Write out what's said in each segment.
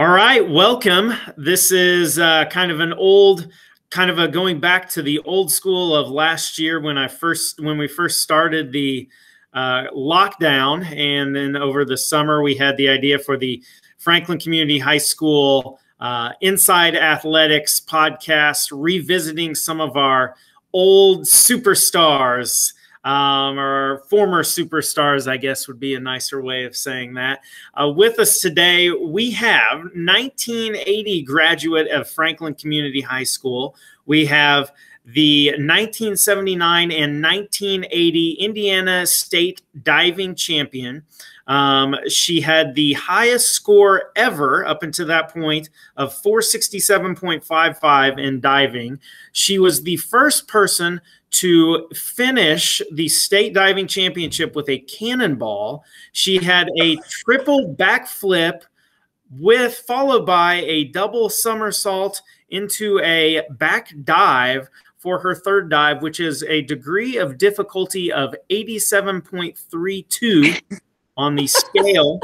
All right, welcome. This is uh, kind of an old, kind of a going back to the old school of last year when I first when we first started the uh, lockdown, and then over the summer we had the idea for the Franklin Community High School uh, Inside Athletics podcast, revisiting some of our old superstars um, or former superstars, I guess would be a nicer way of saying that. Uh, with us today, we have 1980 graduate of Franklin Community High School. We have the 1979 and 1980 Indiana State diving champion. Um, she had the highest score ever up until that point of 467.55 in diving. She was the first person to finish the state diving championship with a cannonball. She had a triple backflip with followed by a double somersault into a back dive for her third dive, which is a degree of difficulty of 87.32 on the scale.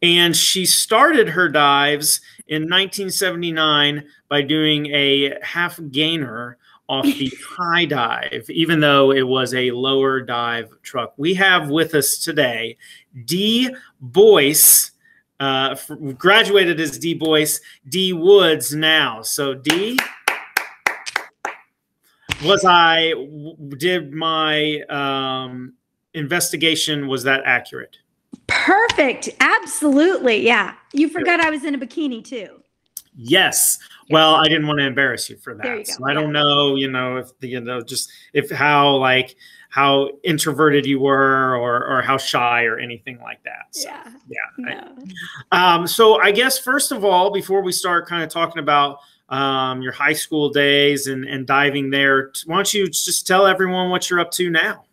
And she started her dives in 1979 by doing a half gainer off the high dive, even though it was a lower dive truck. We have with us today D. Boyce, uh, graduated as D. Boyce, D. Woods now. So, D. Was I, did my um, investigation, was that accurate? Perfect. Absolutely. Yeah. You forgot I was in a bikini too. Yes. Well, I didn't want to embarrass you for that. You so I don't know, you know, if the, you know, just if how like how introverted you were or or how shy or anything like that. So, yeah. Yeah. No. I, um, so I guess first of all, before we start kind of talking about um, your high school days and, and diving there, why don't you just tell everyone what you're up to now?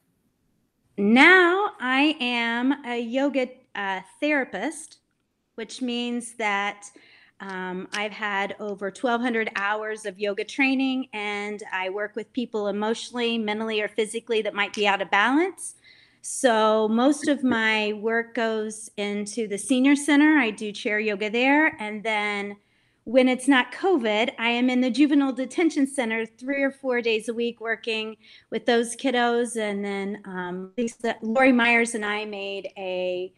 Now I am a yoga uh, therapist, which means that um, I've had over 1,200 hours of yoga training, and I work with people emotionally, mentally, or physically that might be out of balance. So, most of my work goes into the senior center. I do chair yoga there. And then, when it's not COVID, I am in the juvenile detention center three or four days a week working with those kiddos. And then, um, Lisa, Lori Myers and I made a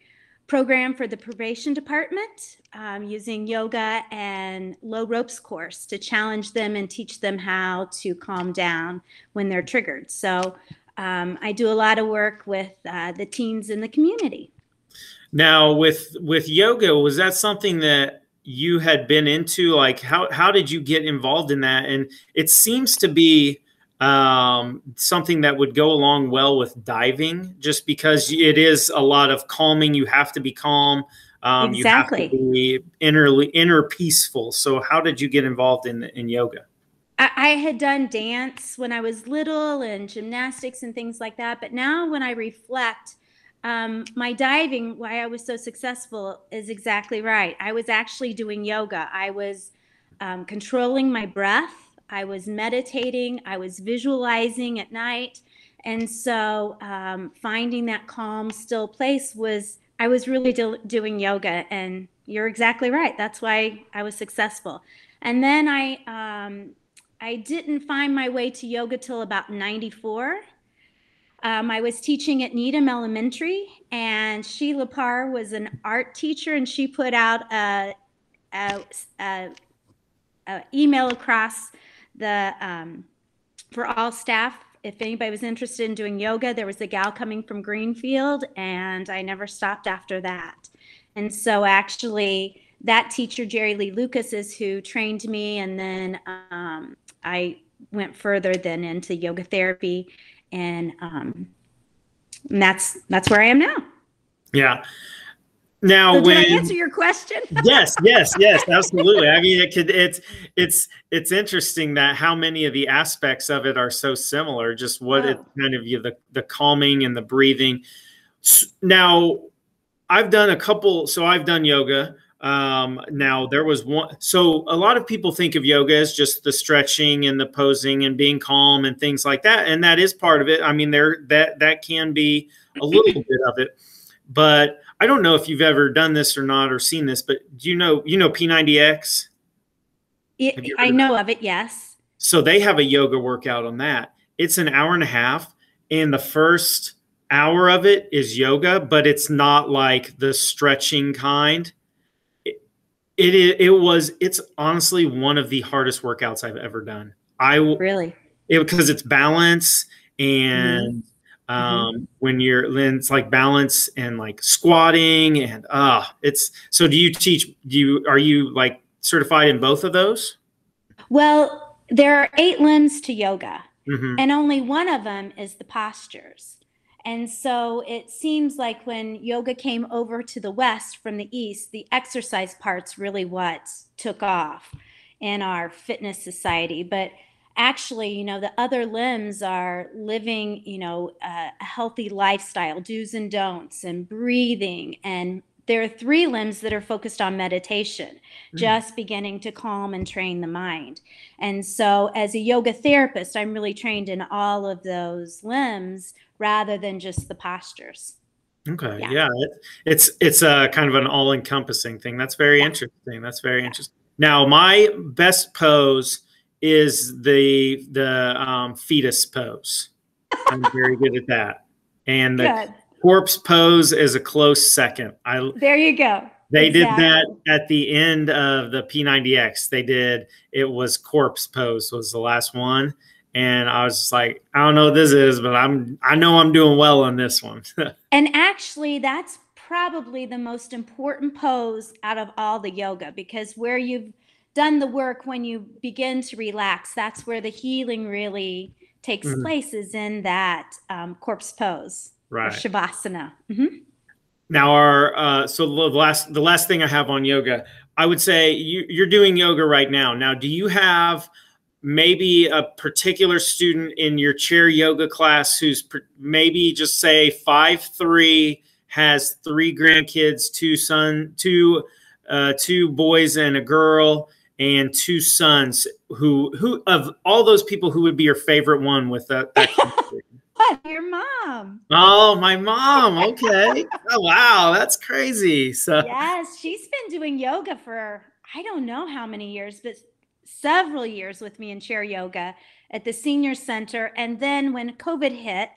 program for the probation department um, using yoga and low ropes course to challenge them and teach them how to calm down when they're triggered. So um, I do a lot of work with uh, the teens in the community. Now, with with yoga, was that something that you had been into? Like, how how did you get involved in that? And it seems to be um, something that would go along well with diving, just because it is a lot of calming. You have to be calm. Um, exactly. You have to be inner inner peaceful. So, how did you get involved in in yoga? I, I had done dance when I was little and gymnastics and things like that. But now, when I reflect, um, my diving, why I was so successful, is exactly right. I was actually doing yoga. I was um, controlling my breath I was meditating, I was visualizing at night. And so um, finding that calm, still place was, I was really do- doing yoga. And you're exactly right. That's why I was successful. And then I, um, I didn't find my way to yoga till about 94. Um, I was teaching at Needham Elementary, and Sheila Parr was an art teacher, and she put out a, a, a, a email across the um, for all staff if anybody was interested in doing yoga there was a gal coming from greenfield and i never stopped after that. And so actually that teacher jerry lee lucas is who trained me and then um, i went further then into yoga therapy and, um, and that's that's where i am now. Yeah now, so when did I answer your question? yes, yes, yes, absolutely. I mean, it could. It's it's it's interesting that how many of the aspects of it are so similar. Just what oh. it kind of you the the calming and the breathing. Now, I've done a couple. So I've done yoga. Um, now there was one. So a lot of people think of yoga as just the stretching and the posing and being calm and things like that, and that is part of it. I mean, there that that can be a little bit of it, but I don't know if you've ever done this or not or seen this, but do you know you know P90X? It, I know of it. Yes. So they have a yoga workout on that. It's an hour and a half, and the first hour of it is yoga, but it's not like the stretching kind. It, it it was it's honestly one of the hardest workouts I've ever done. I really it because it's balance and mm-hmm. Um mm-hmm. when you're then it's like balance and like squatting and ah uh, it's so do you teach do you are you like certified in both of those well there are eight limbs to yoga mm-hmm. and only one of them is the postures and so it seems like when yoga came over to the west from the east the exercise parts really what took off in our fitness society but actually, you know, the other limbs are living, you know, a, healthy lifestyle, do's and don'ts, and breathing. And there are three limbs that are focused on meditation, mm. just beginning to calm and train the mind. And so, as a yoga therapist, I'm really trained in all of those limbs rather than just the postures. Okay, yeah, yeah it, it's it's a kind of an all-encompassing thing. That's very yeah. interesting. That's very yeah. interesting. Now, my best pose is the the um, fetus pose. I'm very good at that, and the good. corpse pose is a close second. I there you go. They exactly. did that at the end of the P90X. They did it was corpse pose was the last one, and I was just like, I don't know what this is, but I'm I know I'm doing well on this one. and actually, that's probably the most important pose out of all the yoga because where you've done the work when you begin to relax that's where the healing really takes mm-hmm. place is in that um, corpse pose right shavasana mm-hmm. now our uh, so the last the last thing i have on yoga i would say you, you're doing yoga right now now do you have maybe a particular student in your chair yoga class who's maybe just say five three has three grandkids two son two uh, two boys and a girl and two sons who who of all those people who would be your favorite one with that, that your mom. Oh my mom. Okay. Oh wow. That's crazy. So yes she's been doing yoga for i don't know how many years but several years with me in chair yoga at the senior center. And then when covid hit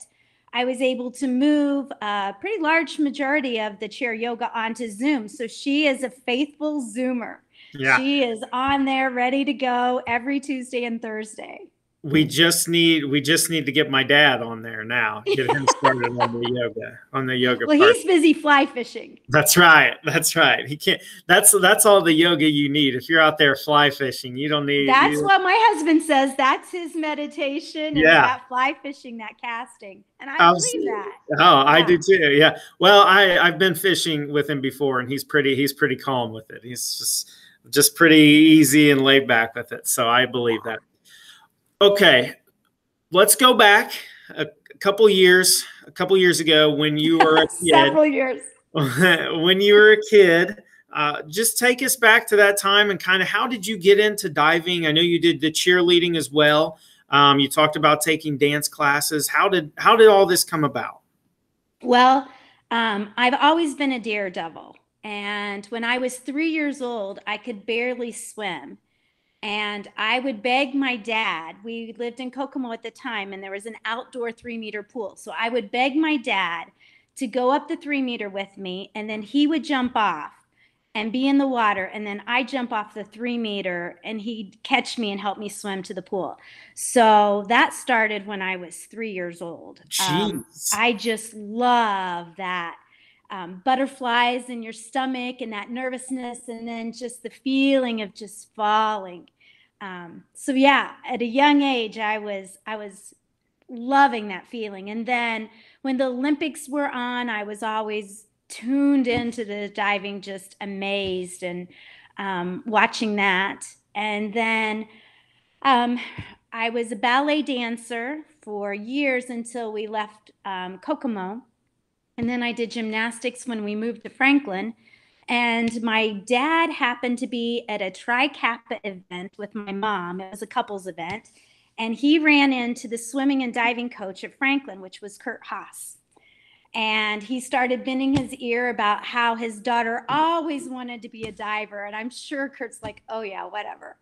I was able to move a pretty large majority of the chair yoga onto Zoom. So she is a faithful Zoomer. Yeah. She is on there ready to go every Tuesday and Thursday. We just need we just need to get my dad on there now. Get him started on the yoga on the yoga. Well, part. he's busy fly fishing. That's right. That's right. He can't. That's that's all the yoga you need. If you're out there fly fishing, you don't need. That's you, what my husband says. That's his meditation. Yeah. That fly fishing, that casting, and I believe that. Oh, yeah. I do too. Yeah. Well, I I've been fishing with him before, and he's pretty he's pretty calm with it. He's just just pretty easy and laid back with it. So I believe that. Okay, let's go back a, couple years, a couple years ago when you were a kid. Several years. when you were a kid, uh, just take us back to that time and kind of how did you get into diving? I know you did the cheerleading as well. Um, you talked about taking dance classes. How did how did all this come about? Well, um, I've always been a daredevil. And when I was three years old, I could barely swim. And I would beg my dad. We lived in Kokomo at the time, and there was an outdoor three meter pool. So I would beg my dad to go up the three meter with me, and then he would jump off and be in the water. And then I jump off the three meter, and he'd catch me and help me swim to the pool. So that started when I was three years old. Um, I just love that um, butterflies in your stomach and that nervousness, and then just the feeling of just falling. Um, so yeah, at a young age, I was I was loving that feeling. And then when the Olympics were on, I was always tuned into the diving, just amazed and um, watching that. And then um, I was a ballet dancer for years until we left um, Kokomo. And then I did gymnastics when we moved to Franklin. And my dad happened to be at a Tri Kappa event with my mom. It was a couples event. And he ran into the swimming and diving coach at Franklin, which was Kurt Haas. and he started bending his ear about how his daughter always wanted to be a diver. And I'm sure Kurt's like, oh, yeah, whatever.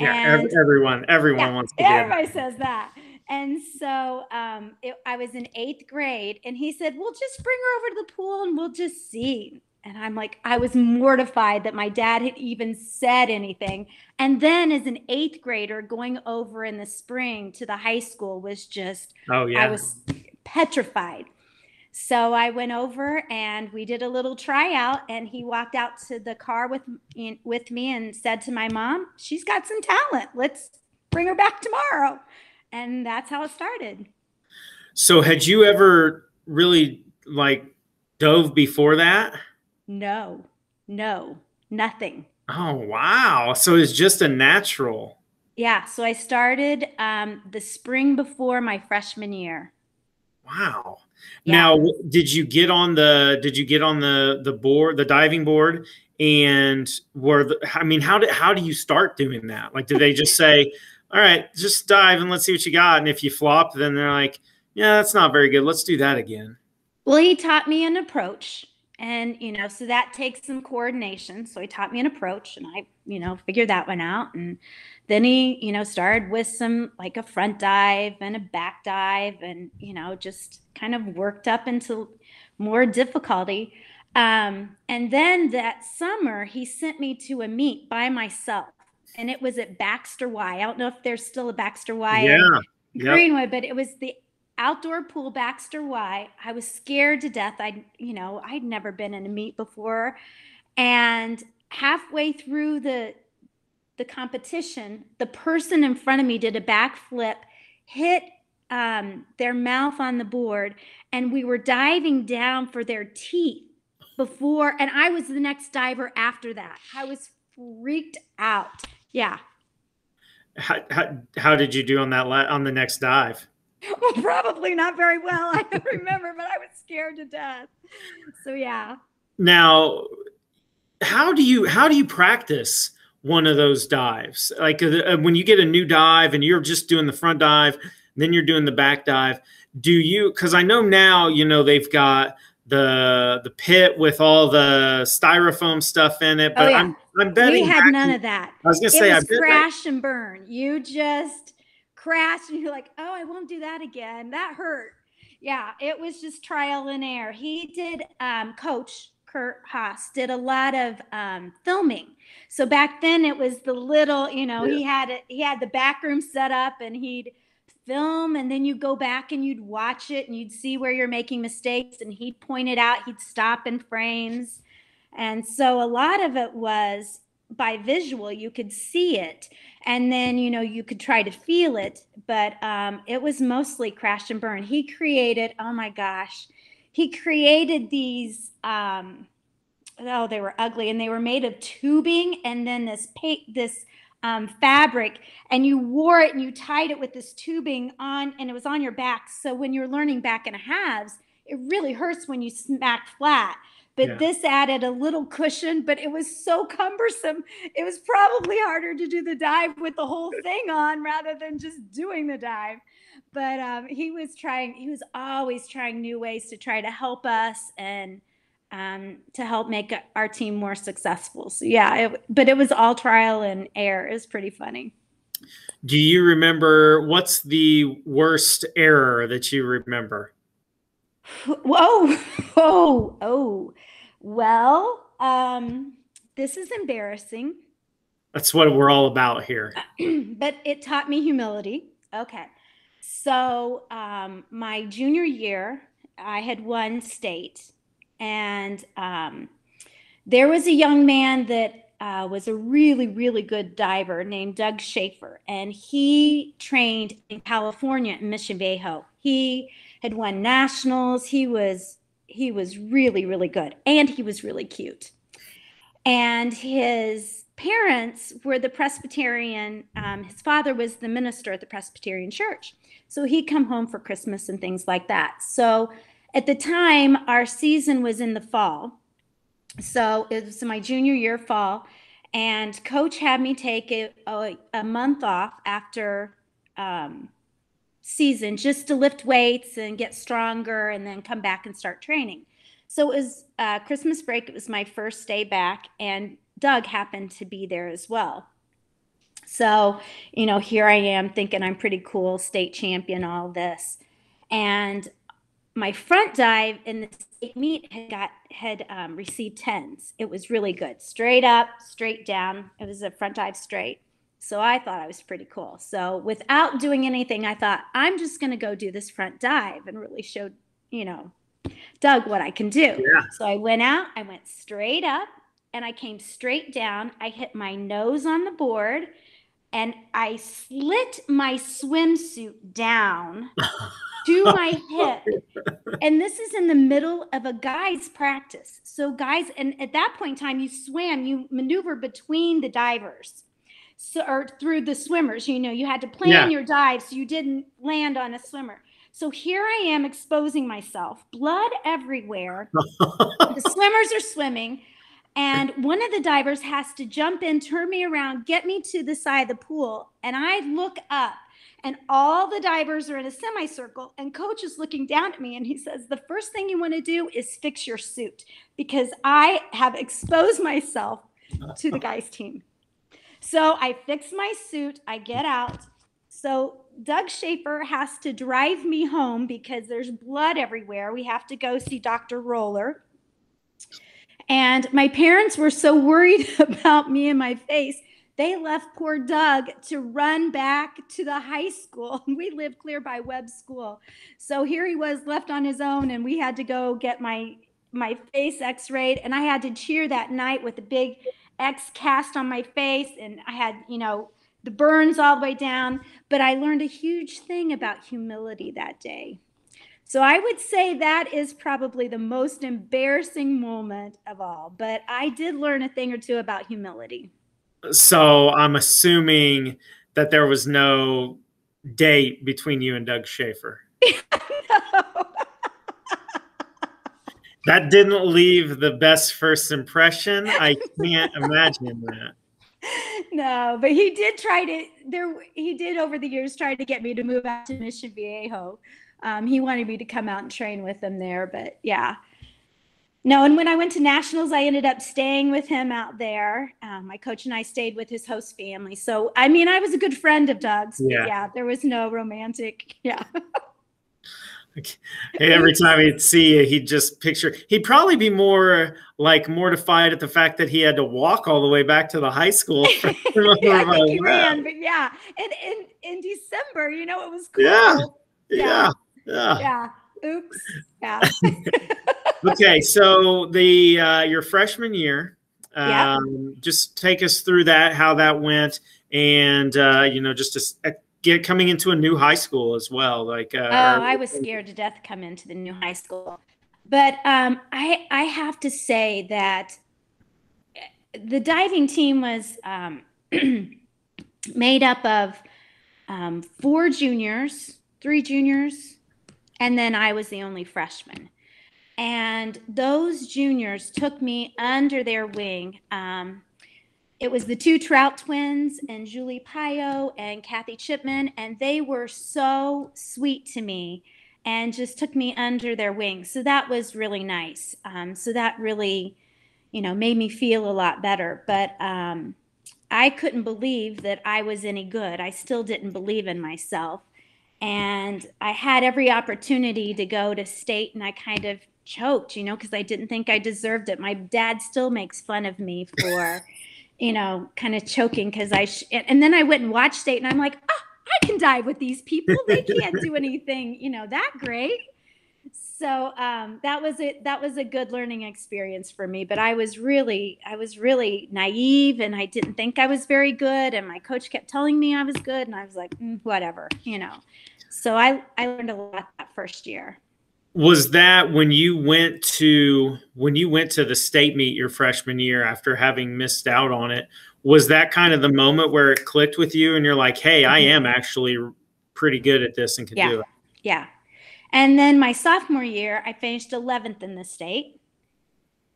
Yeah, and, everyone, everyone yeah, wants to be. Everybody says that. And so um, it, I was in eighth grade, and he said, "We'll just bring her over to the pool and we'll just see." And I'm like, I was mortified that my dad had even said anything. And then, as an eighth grader, going over in the spring to the high school was just, oh yeah, I was petrified. So I went over and we did a little tryout, and he walked out to the car with with me and said to my mom, "She's got some talent. Let's bring her back tomorrow." And that's how it started. So, had you ever really like dove before that? No, no, nothing. Oh wow! So it's just a natural. Yeah. So I started um, the spring before my freshman year. Wow. Yeah. Now, did you get on the did you get on the the board, the diving board, and were the, I mean, how did how do you start doing that? Like, did they just say, "All right, just dive and let's see what you got," and if you flop, then they're like, "Yeah, that's not very good. Let's do that again." Well, he taught me an approach, and you know, so that takes some coordination. So he taught me an approach, and I, you know, figured that one out, and then he you know started with some like a front dive and a back dive and you know just kind of worked up into more difficulty um, and then that summer he sent me to a meet by myself and it was at baxter y i don't know if there's still a baxter y yeah greenwood yep. but it was the outdoor pool baxter y i was scared to death I'd you know i'd never been in a meet before and halfway through the the competition, the person in front of me did a backflip, hit um, their mouth on the board, and we were diving down for their teeth before, and I was the next diver after that. I was freaked out. Yeah. How, how, how did you do on that la- on the next dive? Well, probably not very well. I don't remember, but I was scared to death. So yeah. Now, how do you how do you practice one of those dives. Like uh, uh, when you get a new dive and you're just doing the front dive, then you're doing the back dive. Do you? Because I know now, you know, they've got the the pit with all the styrofoam stuff in it, but oh, yeah. I'm I'm betting we had none of that. I was gonna say, it was crash and burn. You just crash and you're like, oh, I won't do that again. That hurt. Yeah, it was just trial and error. He did um, coach Kurt Haas did a lot of um, filming. So back then it was the little, you know, yeah. he had it, he had the back room set up and he'd film and then you go back and you'd watch it and you'd see where you're making mistakes and he'd point it out, he'd stop in frames. And so a lot of it was by visual, you could see it and then, you know, you could try to feel it, but um, it was mostly crash and burn. He created, oh my gosh, he created these um oh they were ugly and they were made of tubing and then this this um, fabric and you wore it and you tied it with this tubing on and it was on your back so when you're learning back in a halves it really hurts when you smack flat but yeah. this added a little cushion but it was so cumbersome it was probably harder to do the dive with the whole thing on rather than just doing the dive. But um, he was trying he was always trying new ways to try to help us and um, to help make our team more successful. So yeah it, but it was all trial and error. It was pretty funny. Do you remember what's the worst error that you remember whoa oh oh. Well um, this is embarrassing. That's what we're all about here. But it taught me humility. Okay. So, um, my junior year, I had won state, and um, there was a young man that uh, was a really, really good diver named Doug Schaefer, and he trained in California in Mission Viejo. He had won nationals. He was he was really, really good, and he was really cute. And his parents were the Presbyterian. Um, his father was the minister at the Presbyterian Church. So he'd come home for Christmas and things like that. So at the time, our season was in the fall. So it was my junior year fall. And coach had me take a, a, a month off after um, season just to lift weights and get stronger and then come back and start training. So it was uh, Christmas break. It was my first day back, and Doug happened to be there as well. So, you know, here I am thinking I'm pretty cool, state champion, all this. And my front dive in the state meet had got had um, received tens. It was really good, straight up, straight down. It was a front dive straight. So I thought I was pretty cool. So without doing anything, I thought I'm just going to go do this front dive and really show, you know, Doug what I can do. Yeah. So I went out, I went straight up, and I came straight down. I hit my nose on the board and I slit my swimsuit down to my hip. And this is in the middle of a guy's practice. So, guys, and at that point in time, you swam, you maneuver between the divers. So, or through the swimmers, you know, you had to plan Yeah. your dive so you didn't land on a swimmer. So here I am exposing myself, blood everywhere. the swimmers are swimming, and one of the divers has to jump in, turn me around, get me to the side of the pool. And I look up, and all the divers are in a semicircle, and coach is looking down at me, and he says, The first thing you want to do is fix your suit because I have exposed myself to the guys' team. So I fix my suit, I get out. So Doug Schaefer has to drive me home because there's blood everywhere. We have to go see Dr. Roller. And my parents were so worried about me and my face, they left poor Doug to run back to the high school. We lived clear by Webb School. So here he was left on his own, and we had to go get my my face x-rayed and I had to cheer that night with a big X cast on my face and I had, you know, the burns all the way down, but I learned a huge thing about humility that day. So I would say that is probably the most embarrassing moment of all, but I did learn a thing or two about humility. So I'm assuming that there was no date between you and Doug Schaefer. That didn't leave the best first impression. I can't imagine that. no, but he did try to there he did over the years try to get me to move out to Mission Viejo. Um, he wanted me to come out and train with him there, but yeah. No, and when I went to nationals, I ended up staying with him out there. Um, my coach and I stayed with his host family. So, I mean, I was a good friend of Doug's. but Yeah. yeah, there was no romantic. Yeah. Every time he'd see you, he'd just picture. He'd probably be more like mortified at the fact that he had to walk all the way back to the high school. yeah, I think he ran, but yeah. And in in December, you know, it was cool. Yeah. Yeah. Yeah, yeah. Yeah. Oops. Yeah. Okay, so the uh, your freshman year, Yeah. um, just take us through that, how that went, and uh, you know, just uh, get coming into a new high school as well. Like, uh, Oh, I was scared to death to come into the new high school. But um, I I have to say that the diving team was um, made up of um, four juniors, three juniors, and then I was the only freshman. And those juniors took me under their wing. Um, it was the two Trout twins and Julie Pio and Kathy Chipman, and they were so sweet to me and just took me under their wing. So that was really nice. Um, so that really, you know, made me feel a lot better. But um, I couldn't believe that I was any good. I still didn't believe in myself. And I had every opportunity to go to state, and I kind of choked, you know, because I didn't think I deserved it. My dad still makes fun of me for, you know, kind of choking because I, sh- and then I went and watched state, and I'm like, oh, I can dive with these people. They can't do anything, you know, that great. So um, that was it. That was a good learning experience for me. But I was really, I was really naive, and I didn't think I was very good. And my coach kept telling me I was good, and I was like, mm, whatever, you know. So I, I learned a lot that first year. Was that when you went to when you went to the state meet your freshman year after having missed out on it? Was that kind of the moment where it clicked with you, and you're like, "Hey, I am actually pretty good at this and can Yeah. do it." Yeah. And then my sophomore year, I finished 11th in the state.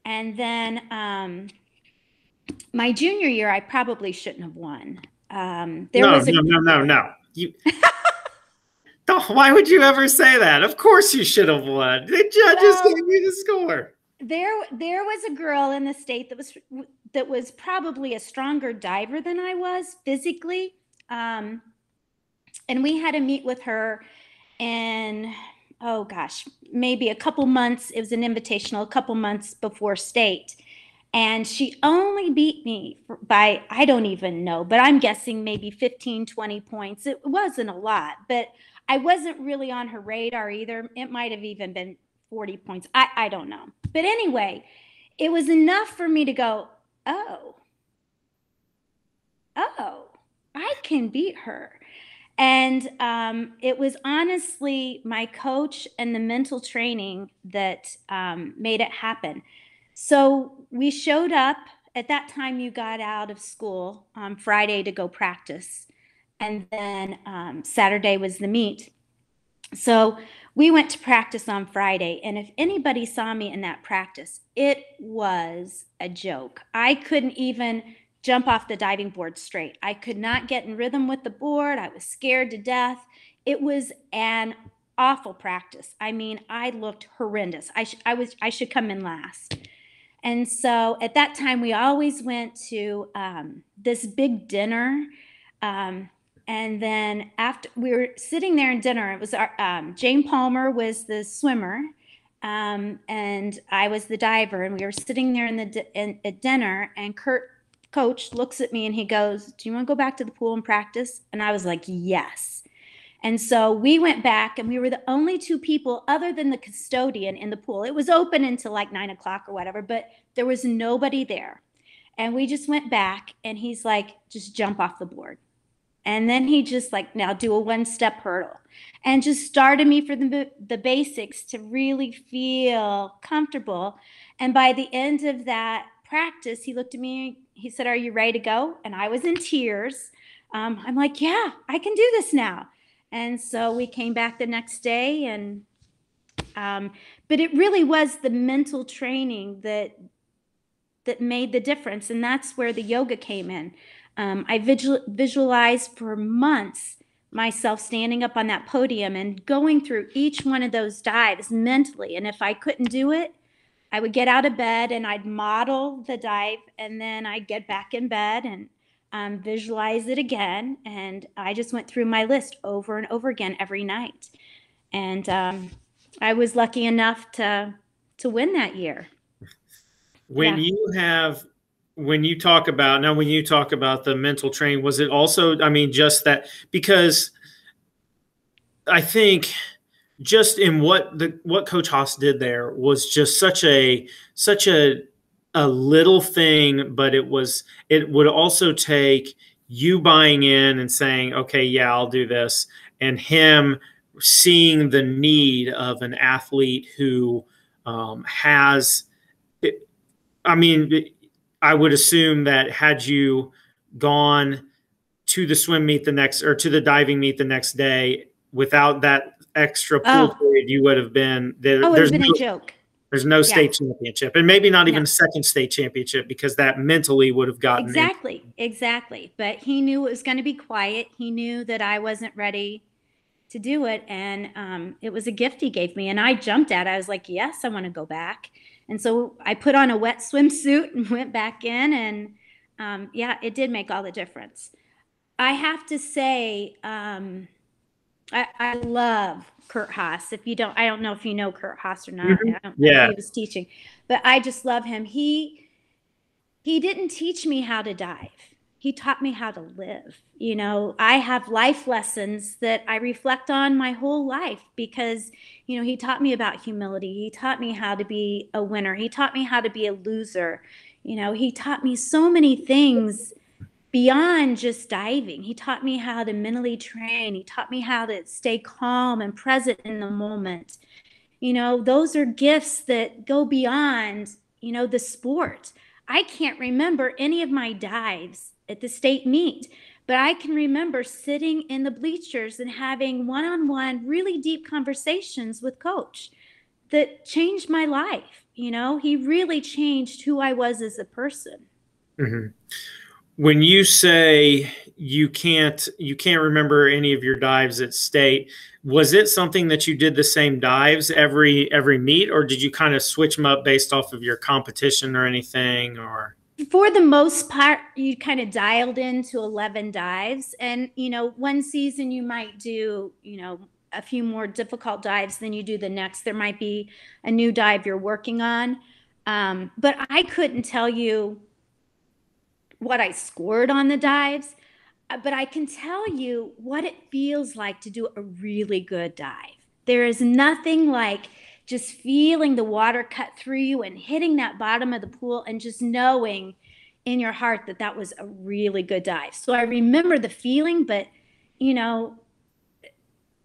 And then um, my junior year, I probably shouldn't have won. Um, there no, was a no, no, no, no. You Why would you ever say that? Of course you should have won. The judges well, gave you the score. There, there was a girl in the state that was that was probably a stronger diver than I was physically, um, and we had a meet with her, and oh gosh, maybe a couple months. It was an invitational, a couple months before state, and she only beat me by i don't even know but i'm guessing maybe 15 20 points it wasn't a lot but i wasn't really on her radar either. It might have even been 40 points. I, I don't know. But anyway it was enough for me to go oh. Oh i can beat her. And um, it was honestly my coach and the mental training that um, made it happen. So we showed up. At that time, you got out of school on Friday to go practice. And then um, Saturday was the meet. So we went to practice on Friday. And if anybody saw me in that practice, it was a joke. I couldn't even jump off the diving board straight. I could not get in rhythm with the board. I was scared to death. It was an awful practice. I mean, I looked horrendous. I, sh- I was I should come in last. And so at that time, we always went to um, this big dinner. Um, and then after we were sitting there in dinner, it was our, um, Jane Palmer was the swimmer, um, and I was the diver. And we were sitting there in the in, at dinner, and Kurt coach looks at me and he goes, "Do you want to go back to the pool and practice?" And I was like, "Yes." And so we went back, and we were the only two people, other than the custodian, in the pool. It was open until like nine o'clock or whatever, but there was nobody there. And we just went back, and he's like, just jump off the board. And then he just like, now do a one step hurdle and just started me for the, the basics to really feel comfortable. And by the end of that practice, he looked at me, he said, Are you ready to go? And I was in tears. Um, I'm like, Yeah, I can do this now. And so we came back the next day and um, but it really was the mental training that that made the difference and that's where the yoga came in um, i visual, visualized for months myself standing up on that podium and going through each one of those dives mentally and if i couldn't do it i would get out of bed and i'd model the dive and then i'd get back in bed and um, visualize it again. And I just went through my list over and over again every night. And um, I was lucky enough to to win that year. When yeah. you have when you talk about now when you talk about the mental training was it also i mean just that because i think just in what the what coach haas did there was just such a such a a little thing, but it was it would also take you buying in and saying, okay, yeah, I'll do this, and him seeing the need of an athlete who um, has. I mean, I would assume that had you gone to the swim meet the next or to the diving meet the next day without that extra pool oh. period, you would have been there. Oh, have been no, a joke. There's no state championship, and maybe not even no. a second state championship because that mentally would have gotten exactly, in. exactly. But he knew it was going to be quiet. He knew that I wasn't ready to do it, and um, it was a gift he gave me. And I jumped at. it. I was like, "Yes, I want to go back." And so I put on a wet swimsuit and went back in, and um, yeah, it did make all the difference. I have to say, um, I, I love Kurt Haas. If you don't, I don't know if you know Kurt Haas or not. Mm-hmm. yeah, he was teaching, but I just love him. He he didn't teach me how to dive. He taught me how to live. You know, I have life lessons that I reflect on my whole life because, you know, he taught me about humility. He taught me how to be a winner. He taught me how to be a loser. You know, he taught me so many things beyond just diving. He taught me how to mentally train. He taught me how to stay calm and present in the moment. You know, those are gifts that go beyond, you know, the sport. I can't remember any of my dives at the state meet, but I can remember sitting in the bleachers and having one on one, really deep conversations with coach that changed my life. You know, he really changed who I was as a person. Mm-hmm when you say you can't you can't remember any of your dives at state was it something that you did the same dives every every meet or did you kind of switch them up based off of your competition or anything or for the most part you kind of dialed into 11 dives and you know one season you might do you know a few more difficult dives than you do the next there might be a new dive you're working on um, but i couldn't tell you what i scored on the dives uh, but I can tell you what it feels like to do a really good dive. There is nothing like just feeling the water cut through you and hitting that bottom of the pool and just knowing in your heart that that was a really good dive. So I remember the feeling, but you know,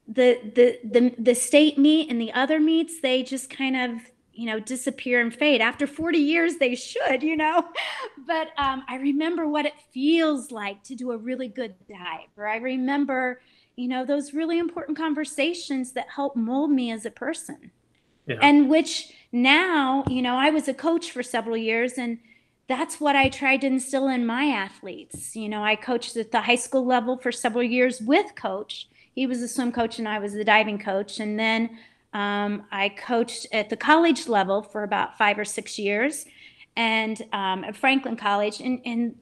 the the the the state meet and the other meets, they just kind of you know disappear and fade. After 40 years they should you know? But um, i remember what it feels like to do a really good dive or i remember you know those really important conversations that help mold me as a person and which now you know i was a coach for several years and that's what i tried to instill in my athletes. You know i coached at the high school level for several years with coach. He was a swim coach and i was the diving coach. And then um, I coached at the college level for about five or six years, and um, at Franklin College, and and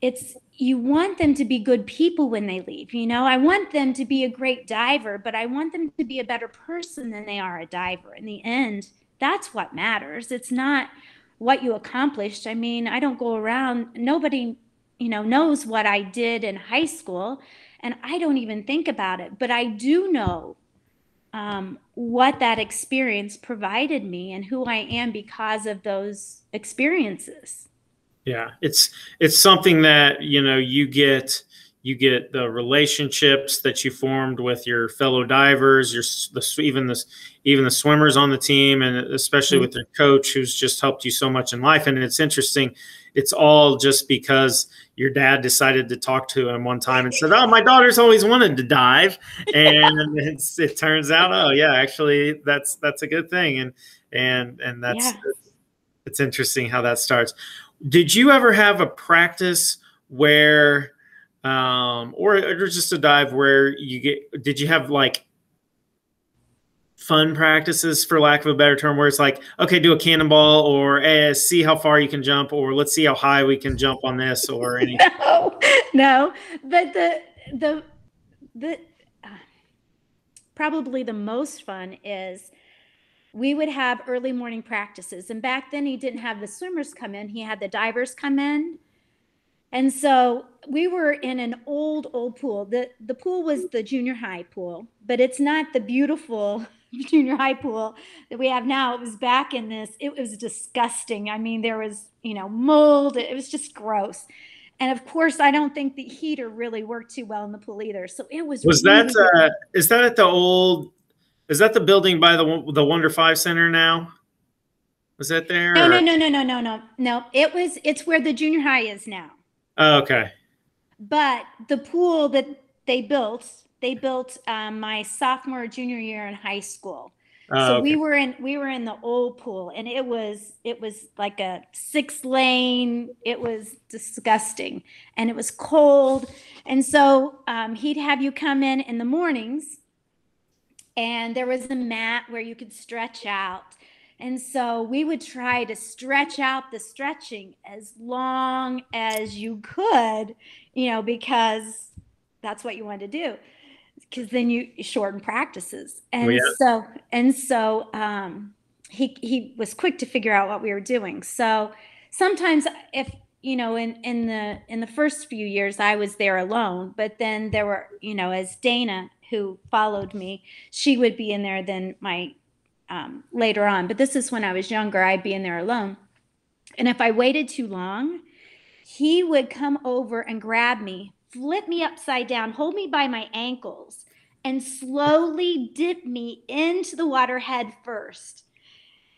it's you want them to be good people when they leave. You know, I want them to be a great diver, but I want them to be a better person than they are a diver. In the end, that's what matters. It's not what you accomplished. I mean, I don't go around. Nobody, you know, knows what I did in high school, and I don't even think about it. But I do know um, what that experience provided me and who I am because of those experiences. Yeah, it's it's something that you know you get you get the relationships that you formed with your fellow divers, your the, even the even the swimmers on the team, and especially mm-hmm. with your coach who's just helped you so much in life. And it's interesting, it's all just because your dad decided to talk to him one time and said, "Oh, my daughter's always wanted to dive," and it turns out, oh yeah, actually that's that's a good thing, and and and that's yeah. it's interesting how that starts. Did you ever have a practice where, um, or, or just a dive where you get? Did you have like fun practices for lack of a better term where it's like okay do a cannonball or eh, see how far you can jump or let's see how high we can jump on this or anything no no but the the the uh, probably the most fun is we would have early morning practices and back then he didn't have the swimmers come in he had the divers come in and so we were in an old old pool the the pool was the junior high pool but it's not the beautiful junior high pool that we have now. It was back in this, it was disgusting. I mean, there was, you know, mold, it was just gross. And of course, I don't think the heater really worked too well in the pool either. So it was. Was really that uh, is that at the old? Is that the building by the the Wonder Five Center now? Was that there? No, or? no, no, no, no, no, no, no. It was. It's where the junior high is now. Oh, okay. But the pool that they built they built um, my sophomore junior year in high school. Uh, so okay. we were in we were in the old pool and it was it was like a six lane it was disgusting and it was cold and so um, he'd have you come in in the mornings and there was a mat where you could stretch out and so we would try to stretch out the stretching as long as you could you know because that's what you wanted to do because then you shorten practices. And oh, yeah. so and so um, he he was quick to figure out what we were doing. So sometimes if you know in in the in the first few years I was there alone, but then there were you know as Dana who followed me, she would be in there then my um, later on. But this is when I was younger. I'd be in there alone, and if I waited too long, he would come over and grab me flip me upside down, hold me by my ankles, and slowly dip me into the water head first.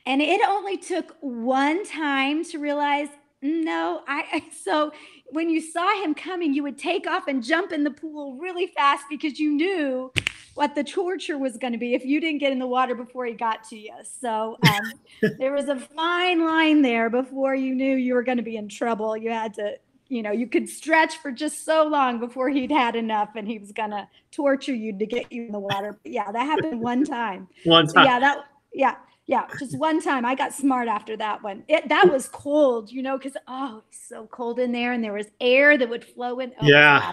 And it only took one time to realize, no, I so when you saw him coming, you would take off and jump in the pool really fast because you knew what the torture was going to be if you didn't get in the water before he got to you. So um, there was a fine line there before you knew you were going to be in trouble. You had to you know, you could stretch for just so long before he'd had enough and he was gonna torture you to get you in the water. But yeah, that happened one time. One time. yeah, that yeah, yeah, just one time. I got smart after that one. It that was cold, you know, because oh, it's so cold in there, and there was air that would flow in. Oh, Yeah.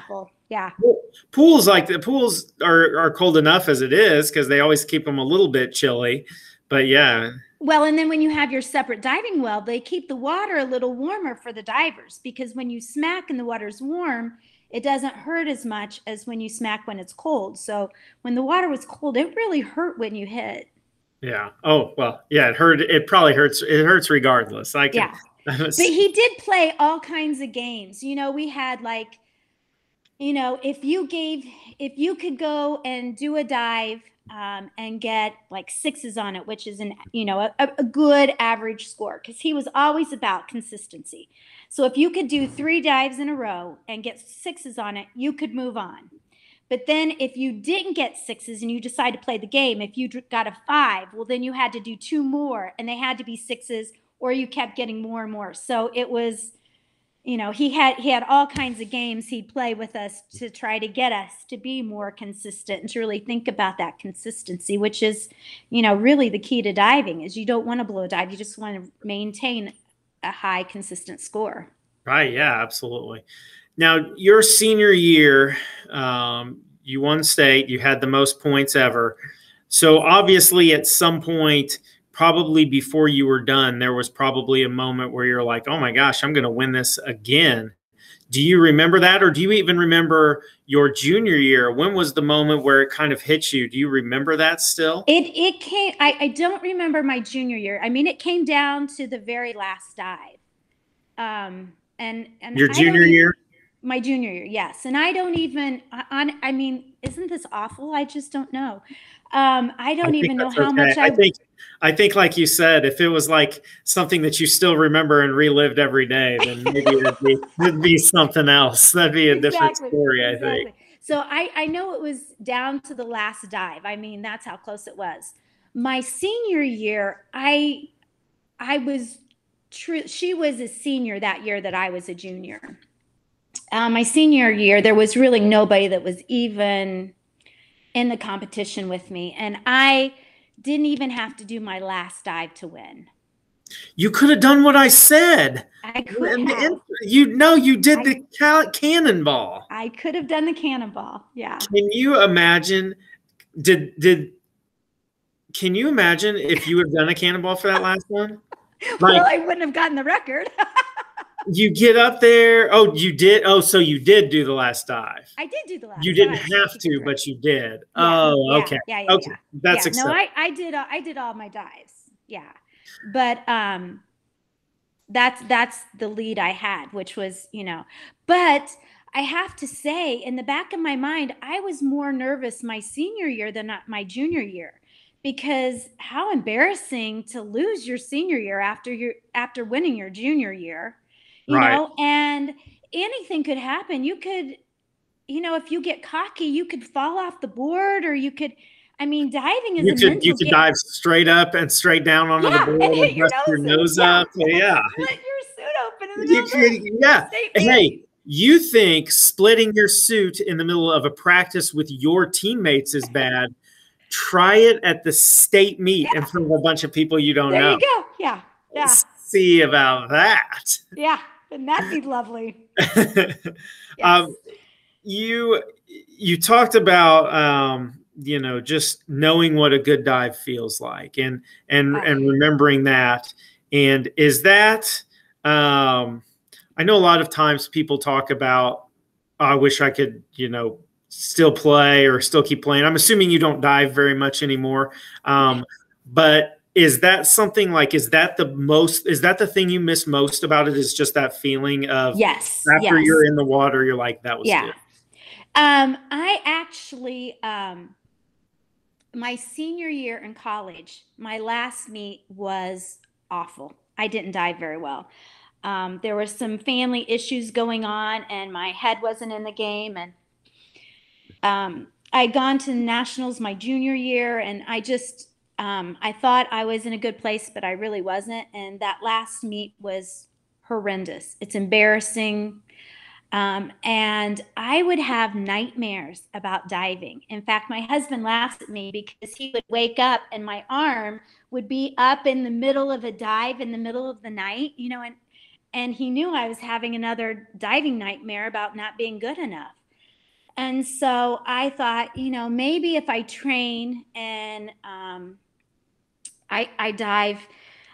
Yeah, pools like the pools are, are cold enough as it is because they always keep them a little bit chilly. But yeah, Well, and then when you have your separate diving well, they keep the water a little warmer for the divers because when you smack and the water's warm, it doesn't hurt as much as when you smack when it's cold. So when the water was cold, it really hurt when you hit. Yeah. Oh well, yeah. It hurt. It probably hurts. It hurts regardless. I can. Yeah. But he did play all kinds of games. You know, we had like, you know, if you gave, if you could go and do a dive um, and get like sixes on it, which is an, you know, a, a good average score, because he was always about consistency. So if you could do three dives in a row and get sixes on it, you could move on. But then if you didn't get sixes and you decide to play the game, if you got a five, well, then you had to do two more and they had to be sixes or you kept getting more and more. So it was, you know, he had he had all kinds of games he'd play with us to try to get us to be more consistent and to really think about that consistency, which is, you know, really the key to diving is you don't want to blow a dive. You just want to maintain a high consistent score. Right. Yeah. Absolutely. Now, your senior year, um, you won state. You had the most points ever. So obviously, at some point, probably before you were done, there was probably a moment where you're like, "Oh my gosh, I'm going to win this again." Do you remember that, or do you even remember your junior year? When was the moment where it kind of hit you? Do you remember that still? It it came. I, I don't remember my junior year. I mean, it came down to the very last dive. Um, and and Your I junior year? My junior year, yes. And I don't even on. I mean, isn't this awful? I just don't know. Um, I don't I even know how okay. much I. I think I think like you said, if it was like something that you still remember and relived every day, then maybe it'd be, it'd be something else. That'd be a different Exactly, story, I think. So I I know it was down to the last dive. I mean, that's how close it was. My senior year, I I was true. She was a senior that year that I was a junior. Uh, my senior year, there was really nobody that was even in the competition with me, and I didn't even have to do my last dive to win. You could have done what I said. I could And have. in- you know, you did I- the ca- cannonball. I could have done the cannonball. Yeah. Can you imagine? Did did? Can you imagine if you had done a cannonball for that last one? well, I wouldn't have gotten the record. You get up there. Oh, you did. Oh, so you did do the last dive. I did do the last. You didn't dive, have to, but you did. Yeah, Oh, yeah, okay. Yeah, yeah, Okay, yeah. that's yeah, no, I, I did uh, I did all my dives. Yeah, but um, that's that's the lead I had, which was you know, but I have to say, in the back of my mind, I was more nervous my senior year than my junior year, because how embarrassing to lose your senior year after your after winning your junior year, you Right. know, and anything could happen. You could you know, if you get cocky, you could fall off the board or you could, I mean, diving is you could you could game. dive straight up and straight down onto Yeah, the board and hit and your rest your nose Yeah. up. Yeah. Split your suit open in the middle could- yeah. Hey, you think splitting your suit in the middle of a practice with your teammates is bad? Try it at the state meet in front of a bunch of people you don't There know. you go. Yeah. Yeah. See about that. Yeah. And that'd be lovely. Yes. um, you you talked about um, you know just knowing what a good dive feels like and and Right. and remembering that and is that um, i know a lot of times people talk about "Oh, i wish i could you know still play or still keep playing i'm assuming you don't dive very much anymore um, but is that something like is that the most is that the thing you miss most about it is just that feeling of yes. after yes. you're in the water, you're like, that was yeah. good. Um, I actually, um, my senior year in college, my last meet was awful. I didn't dive very well. Um, there were some family issues going on, and my head wasn't in the game. And um, I'd gone to nationals my junior year, and I just um, I thought I was in a good place, but I really wasn't. And that last meet was horrendous. It's embarrassing. Um, and I would have nightmares about diving. In fact, my husband laughs at me because he would wake up and my arm would be up in the middle of a dive in the middle of the night, you know, and and he knew I was having another diving nightmare about not being good enough. And so I thought, you know, maybe if I train and um, I, I dive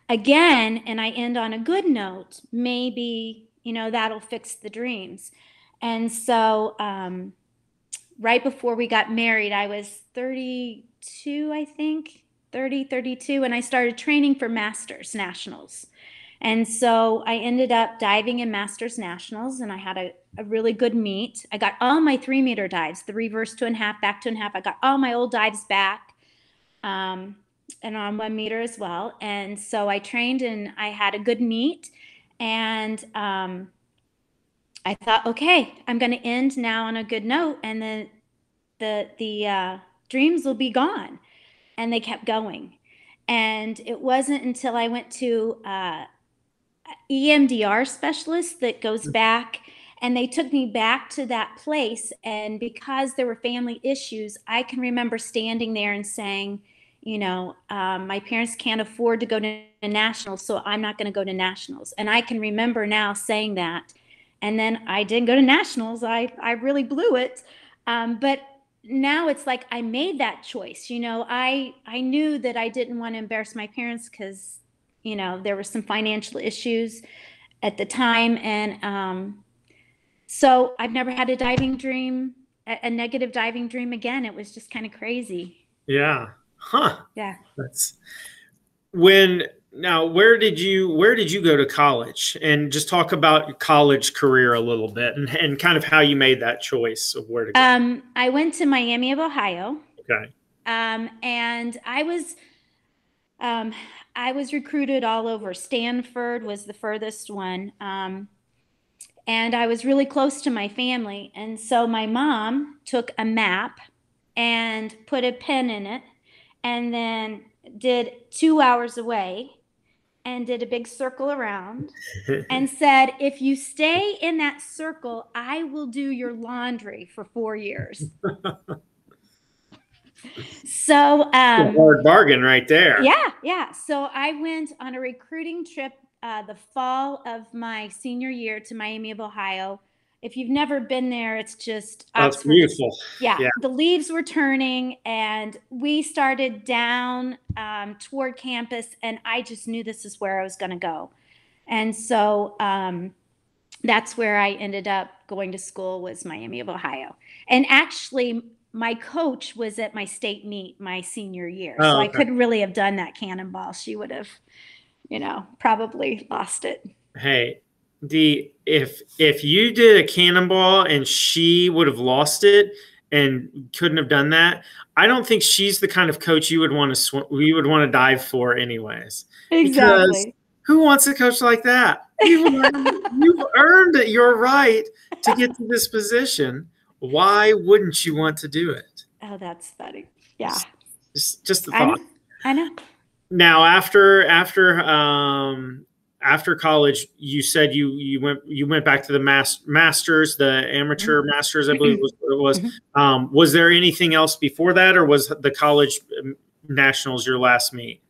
again and I end on a good note, maybe, you know, that'll fix the dreams. And so um, right before we got married, I was 32, I think, 30, 32, and I started training for Masters Nationals. And so I ended up diving in Masters Nationals and I had a, a really good meet. I got all my three meter dives, the reverse two and a half, back two and a half. I got all my old dives back um, and on one meter as well. And so I trained and I had a good meet. And um, I thought, okay, I'm going to end now on a good note. And then the, the uh, dreams will be gone. And they kept going. And it wasn't until I went to uh, EMDR specialist that goes mm-hmm. back and they took me back to that place and because there were family issues i can remember standing there and saying you know um, my parents can't afford to go to nationals so i'm not going to go to nationals. And i can remember now saying that and then i didn't go to nationals i i really blew it. Um, but now it's like i made that choice you know i i knew that i didn't want to embarrass my parents because you know there were some financial issues at the time and um, so i've never had a diving dream a, a negative diving dream again. It was just kind of crazy. Yeah huh yeah that's when now where did you where did you go to college and just talk about your college career a little bit and, and kind of how you made that choice of where to go um, i went to miami of ohio okay um, and i was um, I was recruited all over. Stanford was the furthest one. Um, and I was really close to my family. And so my mom took a map and put a pen in it and then did two hours away and did a big circle around and said, If you stay in that circle, I will do your laundry for four years. so um, hard bargain right there. Yeah, yeah. So I went on a recruiting trip uh, the fall of my senior year to Miami of Ohio. If you've never been there, it's just oh, that's beautiful. Yeah, yeah, the leaves were turning, and we started down um, toward campus, and I just knew this is where I was going to go, and so um, that's where I ended up going to school was Miami of Ohio. And actually, my coach was at my state meet my senior year. Oh, so okay. I couldn't really have done that cannonball. She would have, you know, probably lost it. Hey, the if if you did a cannonball and she would have lost it and couldn't have done that, I don't think she's the kind of coach you would want to sw- you would want to dive for anyways. Exactly. Because who wants a coach like that? You've earned, you've earned your right to get to this position why wouldn't you want to do it? Oh, that's funny. Yeah. Just, just the thought. I know. I know. Now, after after um, after college, you said you you went you went back to the mas- masters, the amateur mm-hmm. masters, I believe was was. Mm-hmm. Um, was there anything else before that, or was the college um, nationals your last meet?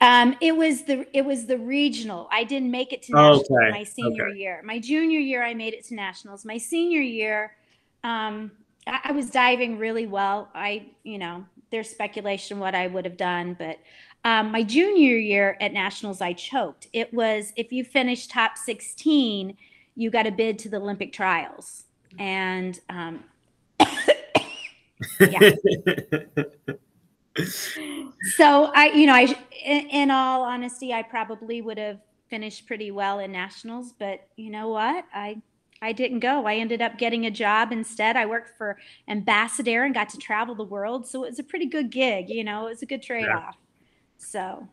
Um, it was the it was the regional. I didn't make it to nationals okay. my senior okay. year. My junior year, I made it to nationals. My senior year, um, I, I was diving really well. I, you know, there's speculation what I would have done, but um, my junior year at nationals, I choked. It was if you finished top 16, you got a bid to the Olympic trials, and um, yeah. so I, you know, I, in, in all honesty, I probably would have finished pretty well in nationals, but you know what? I I didn't go. I ended up getting a job instead. I worked for Ambassador and got to travel the world. So it was a pretty good gig, you know, it was a good trade off. Yeah. So.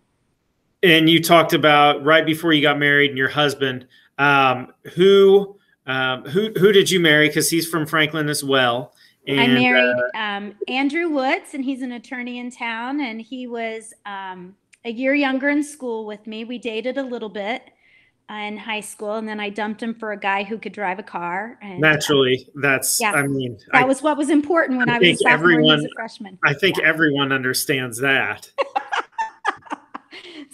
And you talked about right before you got married and your husband, um, who, um, who, who did you marry? Cause he's from Franklin as well. And, I married uh, um, Andrew Woods, and he's an attorney in town, and he was um, a year younger in school with me. We dated a little bit, in high school, and then I dumped him for a guy who could drive a car. And Naturally, that's Yeah. I mean, that I, was what was important when I I, was a think sophomore and he was everyone- a freshman. I think everyone understands that.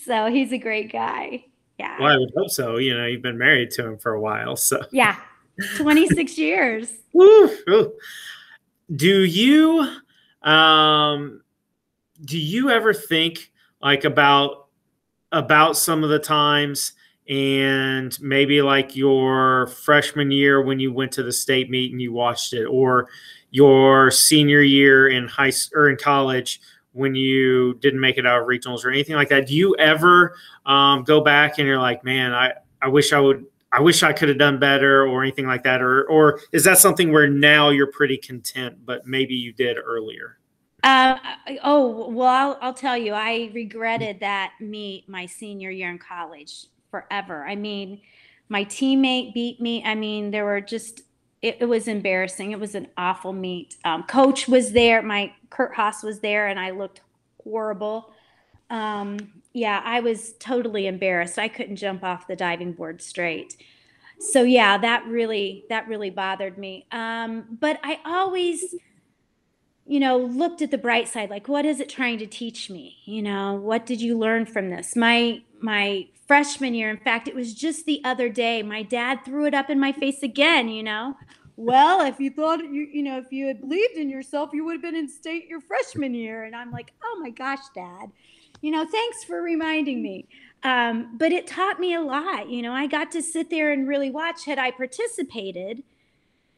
So he's a great guy. Yeah. Well, I would hope so. You know, you've been married to him for a while, so. Yeah. 26 years. Woo, woo. Do you um do you ever think like about about some of the times and maybe like your freshman year when you went to the state meet and you watched it or your senior year in high or in college when you didn't make it out of regionals or anything like that do you ever um, go back and you're like man i i wish i would I wish I could have done better or anything like that or or is that something where now you're pretty content but maybe you did earlier? Uh, oh, well, I'll, I'll tell you, I regretted that meet my senior year in college forever. I mean, my teammate beat me. I mean, there were just, it, it was embarrassing. It was an awful meet. Um, coach was there. My Kurt Haas was there, and I looked horrible. Um, yeah, I was totally embarrassed. I couldn't jump off the diving board straight. So yeah, that really that really bothered me. Um, but I always, you know, looked at the bright side. Like, what is it trying to teach me? You know, what did you learn from this? My my freshman year, in fact, it was just the other day. My dad threw it up in my face again. You know, well, if you thought you you know if you had believed in yourself, you would have been in state your freshman year. And I'm like, oh my gosh, dad you know, thanks for reminding me. Um, but it taught me a lot. You know, I got to sit there and really watch. Had I participated,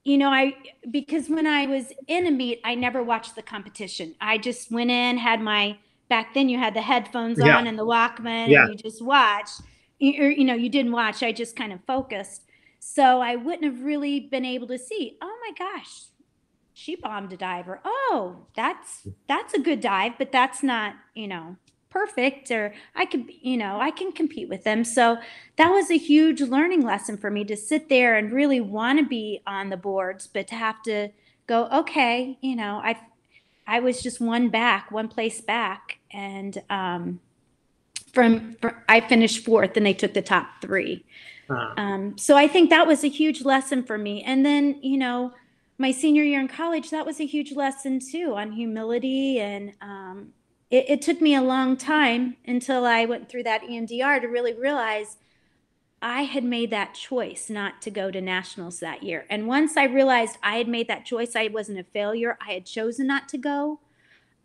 you know, I because when I was in a meet, I never watched the competition. I just went in, had my back then you had the headphones Yeah. on and the Walkman, Yeah. and you just watched. You, or, you know, you didn't watch. I just kind of focused. So I wouldn't have really been able to see. Oh my gosh, she bombed a diver. Oh, that's that's a good dive, but that's not you know perfect or I could, you know, I can compete with them. So that was a huge learning lesson for me to sit there and really want to be on the boards, but to have to go, okay, you know, I, I was just one back, one place back. And, um, from, from I finished fourth and they took the top three. Uh, Um, so I think that was a huge lesson for me. And then, you know, my senior year in college, that was a huge lesson too on humility. And um, it, it took me a long time until I went through that EMDR to really realize I had made that choice not to go to nationals that year. And once I realized I had made that choice, I wasn't a failure, I had chosen not to go.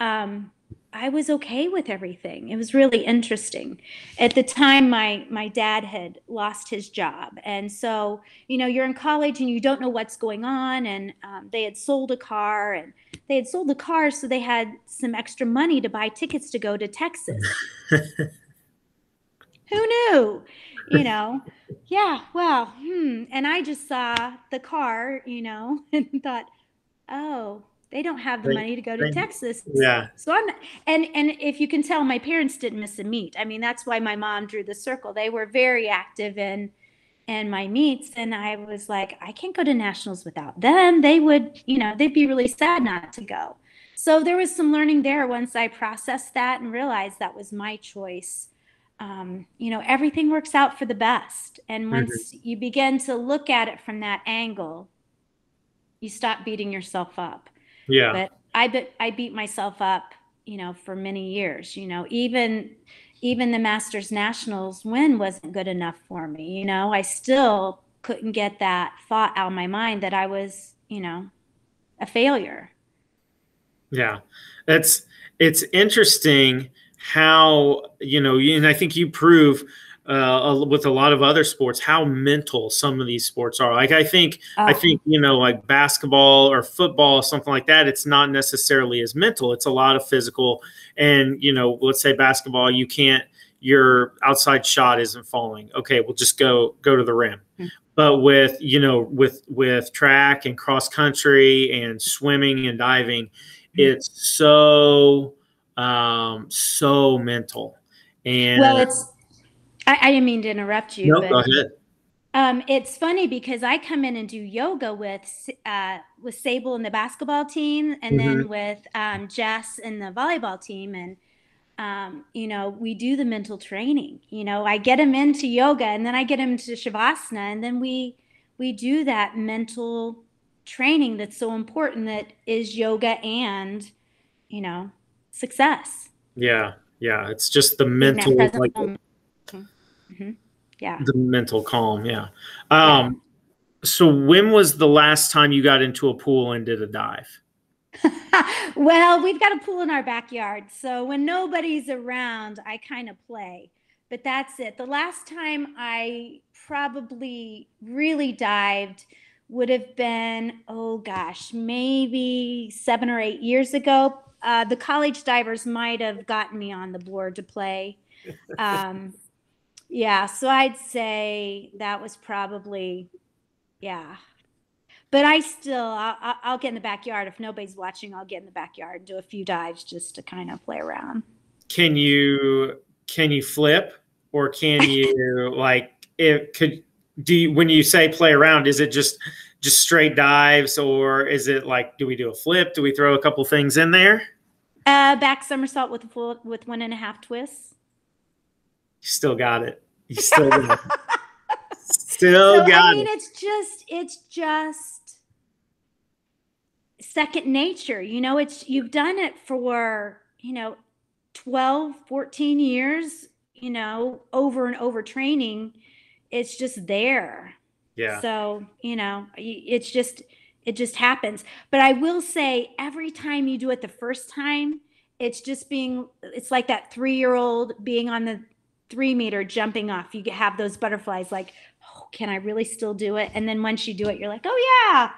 Um, I was okay with everything. It was really interesting. At the time, my my dad had lost his job, and so you know you're in college and you don't know what's going on. And um, they had sold a car, and they had sold the car, so they had some extra money to buy tickets to go to Texas. Who knew? You know, yeah. Well, hmm. And I just saw the car, you know, and thought, oh, they don't have the They- money to go to they- Texas. yeah. So I'm and and if you can tell, my parents didn't miss a meet. I mean, that's why my mom drew the circle. They were very active in in my meets, and I was like, I can't go to nationals without them. They would, you know, they'd be really sad not to go. So there was some learning there once I processed that and realized that was my choice. Um, you know, everything works out for the best, and once you begin to look at it from that angle, you stop beating yourself up yeah. but I bet I beat myself up, you know, for many years. You know, even even the Masters Nationals win wasn't good enough for me. You know, I still couldn't get that thought out of my mind that I was, you know, a failure. Yeah, that's it's interesting how you know, and I think you prove uh, with a lot of other sports how mental some of these sports are. Like I think, I Oh, think you know, like basketball or football, something like that. It's not necessarily as mental. It's a lot of physical, and you know, let's say basketball, you can't. Your outside shot isn't falling. Okay, we'll just go go to the rim. Hmm. But with you know, with with track and cross country and swimming and diving, it's so um so mental and well, it's. I, I didn't mean to interrupt you, no but go ahead Um, it's funny because I come in and do yoga with uh, with Sable and the basketball team, and then with um, Jess and the volleyball team, and um, you know, we do the mental training. You know, I get them into yoga and then I get them into shavasana and then we we do that mental training that's so important that is yoga and, you know, success. Yeah. Yeah. It's just the mental like mm-hmm. yeah. The mental calm. Yeah. Um yeah. so when was the last time you got into a pool and did a dive? well, we've got a pool in our backyard. So when nobody's around, I kind of play. But that's it. The last time I probably really dived would have been, oh gosh, maybe seven or eight years ago. Uh, the college divers might have gotten me on the board to play. Um, yeah, so I'd say that was probably, yeah, but I still, I'll, I'll, get in the backyard. If nobody's watching, I'll get in the backyard and do a few dives just to kind of play around. Can you, can you flip or can you like, it could, do you, when you say play around, is it just, just straight dives or is it like, do we do a flip? Do we throw a couple things in there? Uh, back somersault with full, with one and a half twists. Still got it. You still got it. Still so, got I mean, it. it's just, it's just second nature. You know, it's you've done it for, you know, 12, 14 years, you know, over and over training. It's just there. Yeah. So, you know, it's just it just happens. But I will say every time you do it the first time, it's just being it's like that 3-year-old being on the 3 meter jumping off. You have those butterflies like, "Oh, can I really still do it?" And then once you do it, you're like, "Oh yeah,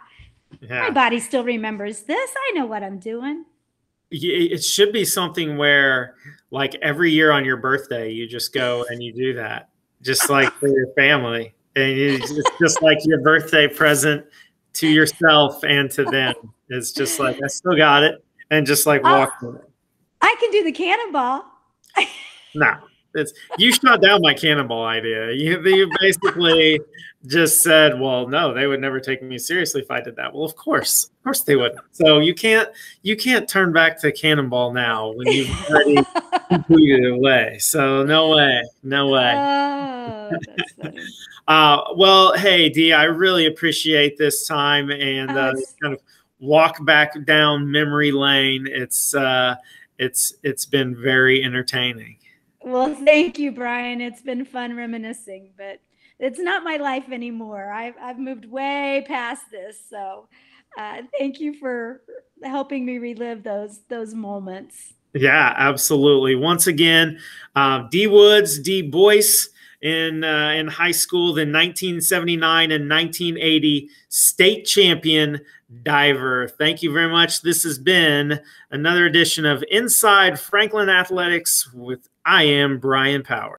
yeah. My body still remembers this. I know what I'm doing. It should be something where, like, every year on your birthday, you just go and you do that, just like for your family. And it's just like your birthday present to yourself and to them. It's just like, I still got it. And just like walk. Uh, I can do the cannonball. no, it's you shot down my cannonball idea. You, you basically just said, "Well, no, they would never take me seriously if I did that." Well, of course, of course they wouldn't. So you can't you can't turn back to cannonball now when you've already completed it away. So no way, no way. Oh, uh, well, hey, Dee, I really appreciate this time and uh, oh, kind of walk back down memory lane. It's uh, it's it's been very entertaining. Well, thank you, Brian. It's been fun reminiscing, but it's not my life anymore. I've, I've moved way past this. So uh, thank you for helping me relive those, those moments. Yeah, absolutely. Once again, uh, Dee Woods, Dee Boyce in uh, in high school, the 1979 and 1980 state champion diver. Thank you very much. This has been another edition of Inside Franklin Athletics with I am Brian Power.